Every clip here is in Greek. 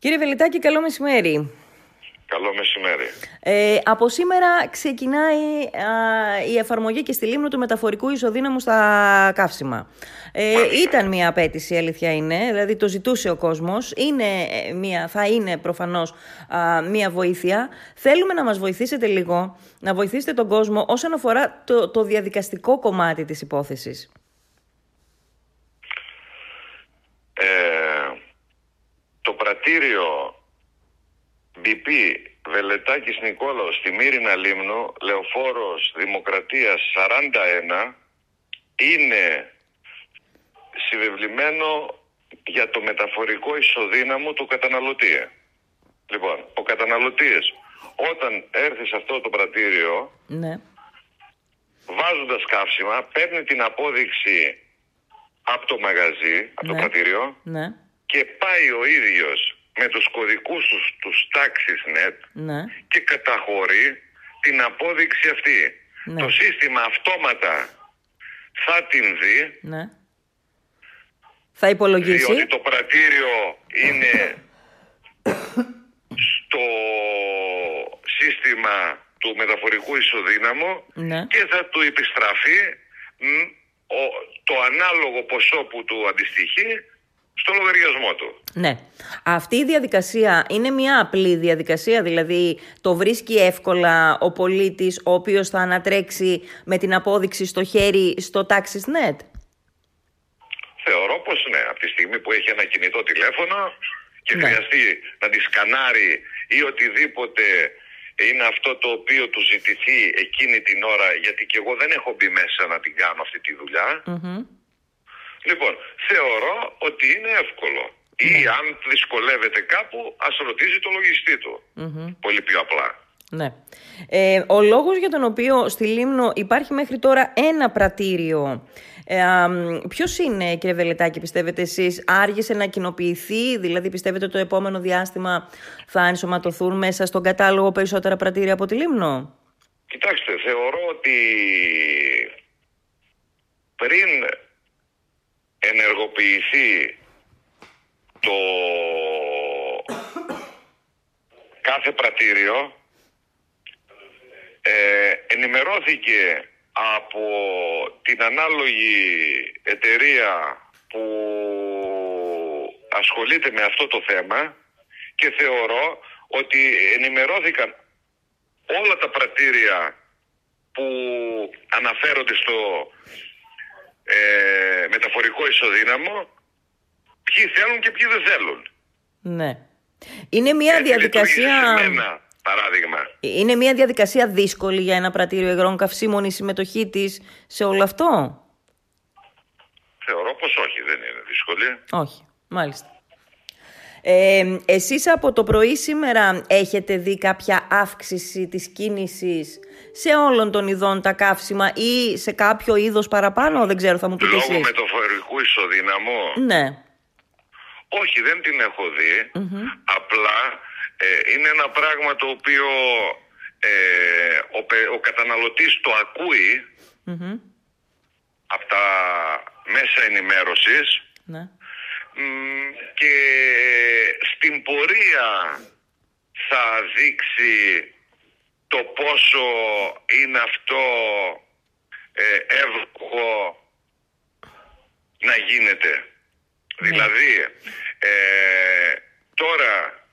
Κύριε Βελιτάκη, καλό μεσημέρι. Καλό μεσημέρι. Ε, από σήμερα ξεκινάει α, η εφαρμογή και στη Λίμνο του μεταφορικού ισοδύναμου στα καύσιμα. Ε, ήταν μια απέτηση, αλήθεια είναι, δηλαδή το ζητούσε ο κόσμος, είναι ε, μια, θα είναι προφανώς α, μια βοήθεια. Θέλουμε να μας βοηθήσετε λίγο, να βοηθήσετε τον κόσμο όσον αφορά το, το διαδικαστικό κομμάτι της υπόθεσης. Ε, το πρατήριο BP Βελετάκης Νικόλαος στη Μύρινα Λίμνου, Λεωφόρος Δημοκρατίας 41, είναι συμβεβλημένο για το μεταφορικό ισοδύναμο του καταναλωτή. Λοιπόν, ο καταναλωτής όταν έρθει σε αυτό το πρατήριο, Ναι. βάζοντας καύσιμα, παίρνει την απόδειξη από το μαγαζί, από το Ναι. πρατήριο Ναι, και πάει ο ίδιος με τους κωδικούς τους, τους τάξης net ναι, και καταχωρεί την απόδειξη αυτή. Ναι. Το σύστημα αυτόματα θα την δει ναι. Θα υπολογίσει. διότι το πρατήριο είναι στο σύστημα του μεταφορικού ισοδύναμου Ναι. και θα του επιστραφεί μ, ο- το ανάλογο ποσό που του αντιστοιχεί στο λογαριασμό του. Ναι. Αυτή η διαδικασία είναι μια απλή διαδικασία, δηλαδή το βρίσκει εύκολα ο πολίτης ο οποίος θα ανατρέξει με την απόδειξη στο χέρι στο Taxis.net. Θεωρώ πως ναι, από τη στιγμή που έχει ένα κινητό τηλέφωνο και Ναι. χρειαστεί να τη σκανάρει ή οτιδήποτε είναι αυτό το οποίο του ζητηθεί εκείνη την ώρα, γιατί και εγώ δεν έχω μπει μέσα να την κάνω αυτή τη δουλειά. Μμμ. Λοιπόν, θεωρώ ότι είναι εύκολο. Ναι. Ή αν δυσκολεύεται κάπου, ας ρωτήσει το λογιστή του. Πολύ πιο απλά. Ναι. Ε, ο λόγος για τον οποίο στη Λίμνο υπάρχει μέχρι τώρα ένα πρατήριο, ε, αμ, ποιος είναι κύριε Βελετάκη πιστεύετε εσείς, άργησε να κοινοποιηθεί, δηλαδή πιστεύετε το επόμενο διάστημα θα ενσωματωθούν μέσα στον κατάλογο περισσότερα πρατήρια από τη Λίμνο; Κοιτάξτε, θεωρώ ότι πριν ενεργοποιηθεί το κάθε πρατήριο ε, ενημερώθηκε από την ανάλογη εταιρεία που ασχολείται με αυτό το θέμα και θεωρώ ότι ενημερώθηκαν όλα τα πρατήρια που αναφέρονται στο ε, μεταφορικό ισοδύναμο ποιοι θέλουν και ποιοι δεν θέλουν. Ναι. Είναι μια Έτσι διαδικασία... λειτουργήσε σε μένα, παράδειγμα. Είναι μια διαδικασία δύσκολη για ένα πρατήριο υγρών καυσίμων η συμμετοχή της σε όλο αυτό; Θεωρώ πως όχι, δεν είναι δύσκολη. Όχι, μάλιστα. Ε, εσείς από το πρωί σήμερα έχετε δει κάποια αύξηση της κίνησης σε όλων των ειδών τα καύσιμα ή σε κάποιο είδος παραπάνω, δεν ξέρω, θα μου πείτε Λόγω εσείς. μεταφορικού ισοδύναμου, Ναι, όχι δεν την έχω δει. Απλά ε, είναι ένα πράγμα το οποίο ε, ο, πε- ο καταναλωτής το ακούει Μμμ. από τα μέσα ενημέρωσης ναι. Μ, και στην πορεία θα δείξει το πόσο είναι αυτό ε, εύκολο να γίνεται. Δηλαδή, ε, τώρα,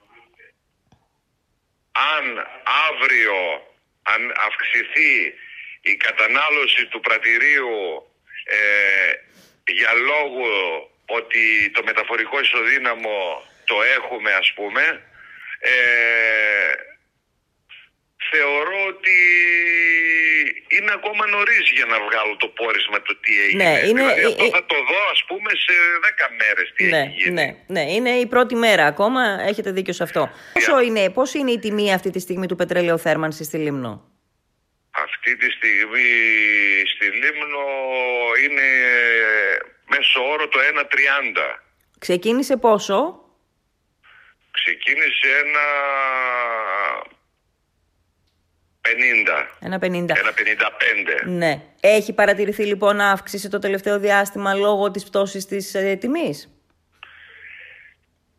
αν αύριο αν αυξηθεί η κατανάλωση του πρατηρίου ε, για λόγο ότι το μεταφορικό ισοδύναμο το έχουμε ας πούμε ε, θεωρώ ότι είναι ακόμα νωρίς για να βγάλω το πόρισμα το τι έγινε. Ναι, είναι- δηλαδή, αυτό ε- θα το δω ας πούμε σε 10 μέρες τι Ναι, έχει γίνει. ναι, ναι, είναι η πρώτη μέρα ακόμα, έχετε δίκιο σε αυτό. Πόσο είναι, πώς είναι η τιμή αυτή τη στιγμή του πετρελαίου θέρμανσης στη Λίμνο; Αυτή τη στιγμή στη Λίμνο είναι μέσω όρο το 1,30. Ξεκίνησε πόσο, Ξεκίνησε ένα 50, ένα 50. ένα 55. Ναι. Έχει παρατηρηθεί λοιπόν αύξηση το τελευταίο διάστημα λόγω της πτώσης της ε, τιμής;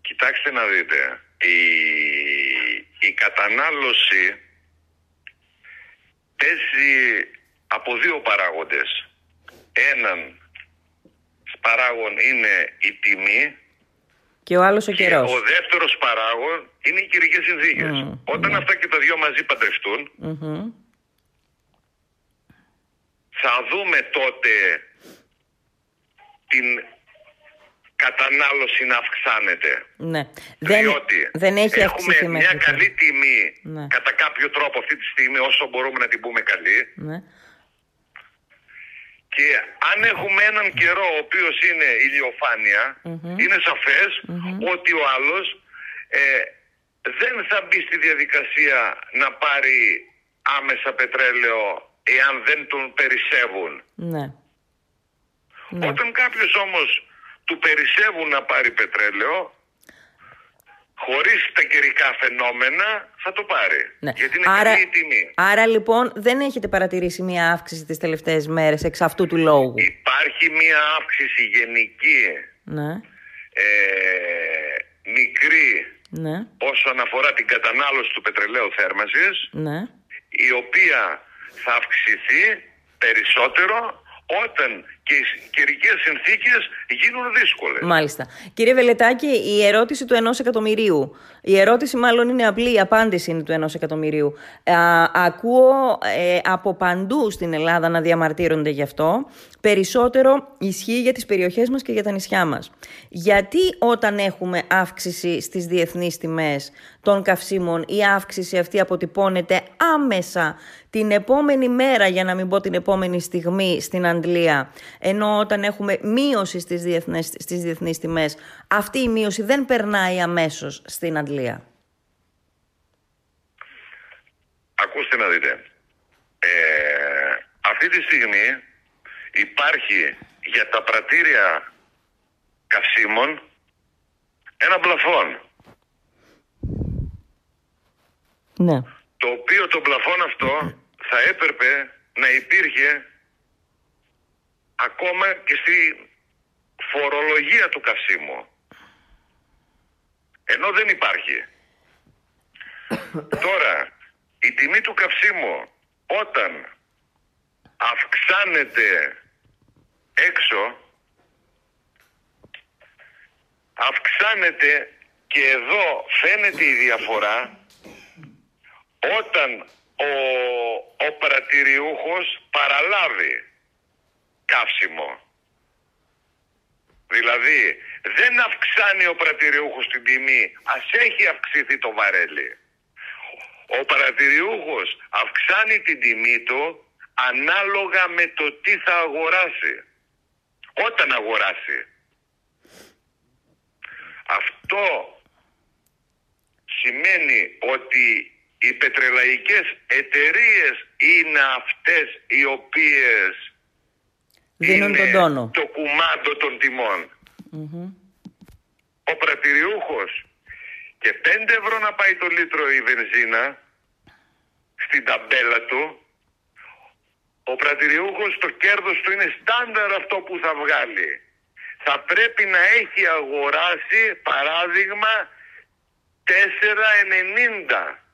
Κοιτάξτε να δείτε. η, η κατανάλωση παίζει από δύο παράγοντες. Έναν παράγον είναι η τιμή και ο άλλος ο καιρός. ο δεύτερος παράγον είναι οι κυρικές συνθήκες. Όταν αυτά και τα δυο μαζί παντρευτούν, θα δούμε τότε την κατανάλωση να αυξάνεται. Ναι. Δεν, δεν έχει έχουμε μια καλή τιμή ναι. κατά κάποιο τρόπο αυτή τη στιγμή όσο μπορούμε να την πούμε καλή. Ναι. Και αν έχουμε έναν καιρό ο οποίος είναι είναι ότι ο άλλος ε, δεν θα μπει στη διαδικασία να πάρει άμεσα πετρέλαιο εάν δεν τον περισσεύουν. Ναι. ναι. Όταν κάποιος όμως του περισσεύουν να πάρει πετρέλαιο, χωρίς τα καιρικά φαινόμενα θα το πάρει. Ναι. Γιατί είναι άρα, καλή η τιμή. Άρα λοιπόν δεν έχετε παρατηρήσει μια αύξηση τις τελευταίες μέρες εξ αυτού του λόγου; Υπάρχει μια αύξηση γενική, ναι. ε, μικρή, ναι. όσον αφορά την κατανάλωση του πετρελαίου θέρμανσης, ναι. η οποία θα αυξηθεί περισσότερο όταν και οι καιρικές συνθήκες γίνουν δύσκολες. Μάλιστα. Κύριε Βελετάκη, η ερώτηση του ενός εκατομμυρίου. Η ερώτηση μάλλον είναι απλή, η απάντηση είναι του ενός εκατομμυρίου. ακούω ε, από παντού στην Ελλάδα να διαμαρτύρονται γι' αυτό. Περισσότερο ισχύει για τις περιοχές μας και για τα νησιά μας. Γιατί όταν έχουμε αύξηση στις διεθνείς τιμές των καυσίμων, η αύξηση αυτή αποτυπώνεται άμεσα την επόμενη μέρα, για να μην πω την επόμενη στιγμή στην Αντλία, ενώ όταν έχουμε μείωση στις διεθνές, στις διεθνείς τιμές, αυτή η μείωση δεν περνάει αμέσως στην Αντλία. Ακούστε να δείτε. Ε, αυτή τη στιγμή υπάρχει για τα πρατήρια καυσίμων ένα πλαφόν. Ναι. Το οποίο το πλαφόν αυτό θα έπρεπε να υπήρχε ακόμα και στη φορολογία του καυσίμου. Ενώ δεν υπάρχει. Τώρα, η τιμή του καυσίμου όταν αυξάνεται έξω, αυξάνεται και εδώ φαίνεται η διαφορά όταν ο, ο πρατηριούχος παραλάβει καύσιμο. Δηλαδή δεν αυξάνει ο πρατηριούχος την τιμή, ας έχει αυξηθεί το βαρέλι. Ο παρατηριούχος αυξάνει την τιμή του ανάλογα με το τι θα αγοράσει. Όταν αγοράσει. Αυτό σημαίνει ότι οι πετρελαϊκές εταιρείες είναι αυτές οι οποίες Δίνουν είναι τον τόνο. το κουμάντο των τιμων Ο πρατηριούχος και 5 ευρώ να πάει το λίτρο η βενζίνα στην ταμπέλα του ο πρατηριούχος το κέρδος του είναι στάνταρ αυτό που θα βγάλει. Θα πρέπει να έχει αγοράσει παράδειγμα 4,90